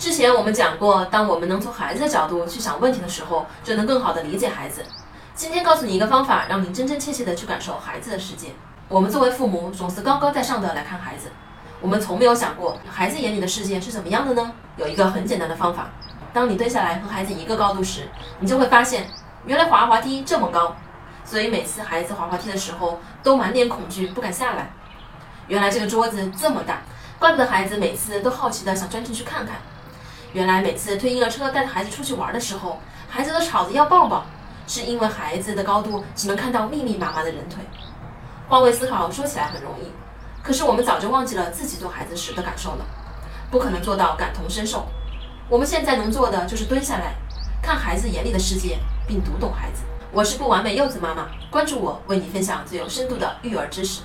之前我们讲过，当我们能从孩子的角度去想问题的时候，就能更好的理解孩子。今天告诉你一个方法，让你真真切切的去感受孩子的世界。我们作为父母，总是高高在上的来看孩子，我们从没有想过孩子眼里的世界是怎么样的呢？有一个很简单的方法，当你蹲下来和孩子一个高度时，你就会发现，原来滑滑梯这么高，所以每次孩子滑滑梯的时候都满脸恐惧，不敢下来。原来这个桌子这么大，怪不得孩子每次都好奇的想钻进去看看。原来每次推婴儿车带着孩子出去玩的时候，孩子都吵着要抱抱，是因为孩子的高度只能看到密密麻麻的人腿。换位思考说起来很容易，可是我们早就忘记了自己做孩子时的感受了，不可能做到感同身受。我们现在能做的就是蹲下来，看孩子眼里的世界，并读懂孩子。我是不完美柚子妈妈，关注我，为你分享最有深度的育儿知识。